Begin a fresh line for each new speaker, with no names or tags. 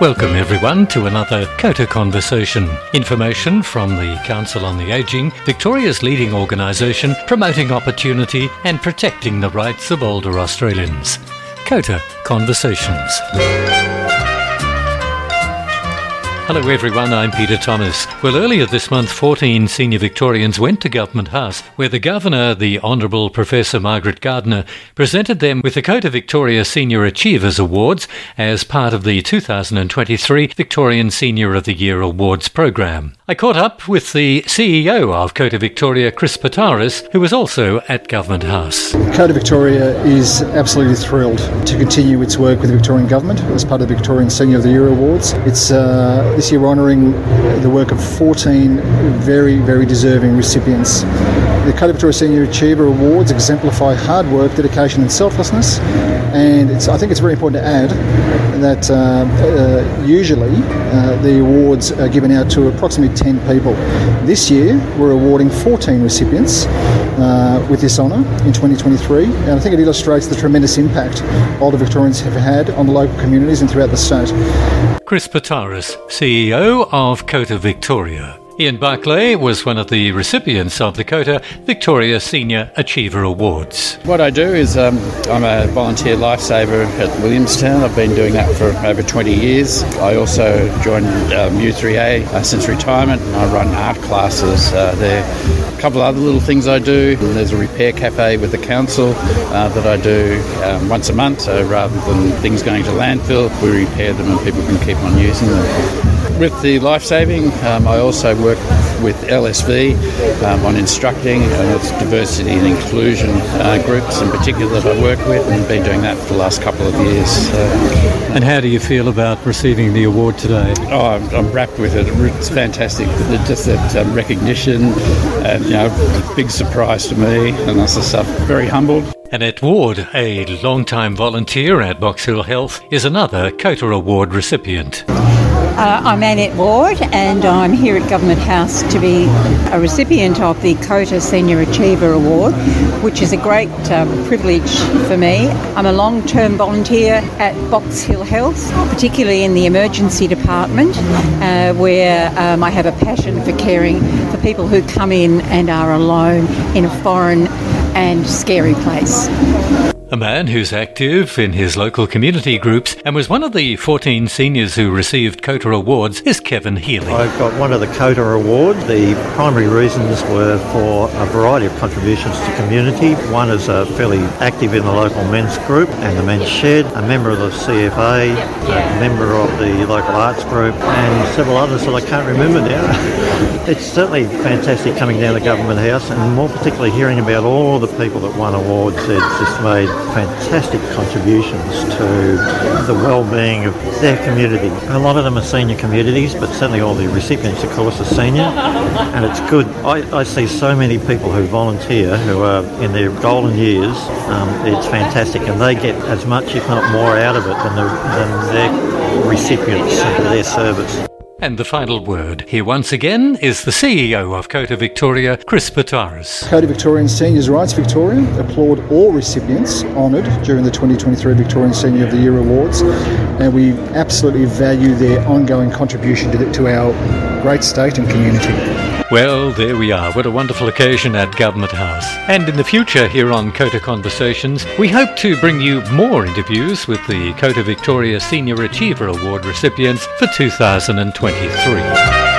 Welcome everyone to another COTA Conversation. Information from the Council on the Ageing, Victoria's leading organisation promoting opportunity and protecting the rights of older Australians. COTA Conversations. Hello everyone, I'm Peter Thomas. Well, earlier this month, 14 senior Victorians went to Government House, where the Governor, the Honourable Professor Margaret Gardner, presented them with the COTA Victoria Senior Achievers Awards as part of the 2023 Victorian Senior of the Year Awards program. I caught up with the CEO of COTA Victoria, Chris Potaris, who was also at Government House.
COTA Victoria is absolutely thrilled to continue its work with the Victorian Government as part of the Victorian Senior of the Year Awards. It's uh, this year honouring the work of 14 very, very deserving recipients. The COTA Victoria Senior Achiever Awards exemplify hard work, dedication, and selflessness. And I think it's very important to add that uh, uh, usually uh, the awards are given out to approximately 10 people. This year, we're awarding 14 recipients uh, with this honour in 2023, and I think it illustrates the tremendous impact older Victorians have had on the local communities and throughout the state.
Chris Potaris, CEO of COTA Victoria. Ian Barclay was one of the recipients of the COTA Victoria Senior Achiever Awards.
What I do is um, I'm a volunteer lifesaver at Williamstown. I've been doing that for over 20 years. I also joined um, U3A uh, since retirement and I run art classes uh, there. A couple of other little things I do. There's a repair cafe with the council uh, that I do um, once a month. So rather than things going to landfill, we repair them and people can keep on using them. With the life saving, um, I also work with LSV um, on instructing uh, diversity and inclusion uh, groups in particular that I work with and been doing that for the last couple of years.
and how do you feel about receiving the award today?
Oh, I'm, I'm rapt with it. It's fantastic. Just that um, recognition and, you know, big surprise to me and that's the stuff. Very humbled.
Annette Ward, a long-time volunteer at Box Hill Health, is another COTA Award recipient.
Uh, I'm Annette Ward and I'm here at Government House to be a recipient of the COTA Senior Achiever Award, which is a great uh, privilege for me. I'm a long term volunteer at Box Hill Health, particularly in the emergency department, uh, where um, I have a passion for caring for people who come in and are alone in a foreign and scary place.
A man who's active in his local community groups and was one of the 14 seniors who received COTA awards is Kevin Healy.
I got one of the COTA awards. The primary reasons were for a variety of contributions to community. One is uh, fairly active in the local men's group and the men's shed, a member of the CFA, a member of the local arts group, and several others that I can't remember now. it's certainly fantastic coming down to Government House and more particularly hearing about all the people that won awards. It's just made fantastic contributions to the well-being of their community. A lot of them are senior communities, but certainly all the recipients, of course, are senior, and it's good. I, I see so many people who volunteer who are in their golden years. Um, it's fantastic, and they get as much, if not more, out of it than, the, than their recipients for their service.
And the final word here once again is the CEO of COTA Victoria, Chris Potaris.
COTA Victorian Seniors Rights Victoria applaud all recipients honoured during the 2023 Victorian Senior of the Year Awards, and we absolutely value their ongoing contribution to, the, to our great state and community.
Well, there we are. What a wonderful occasion at Government House. And in the future, here on COTA Conversations, we hope to bring you more interviews with the COTA Victoria Senior Achiever Award recipients for 2023.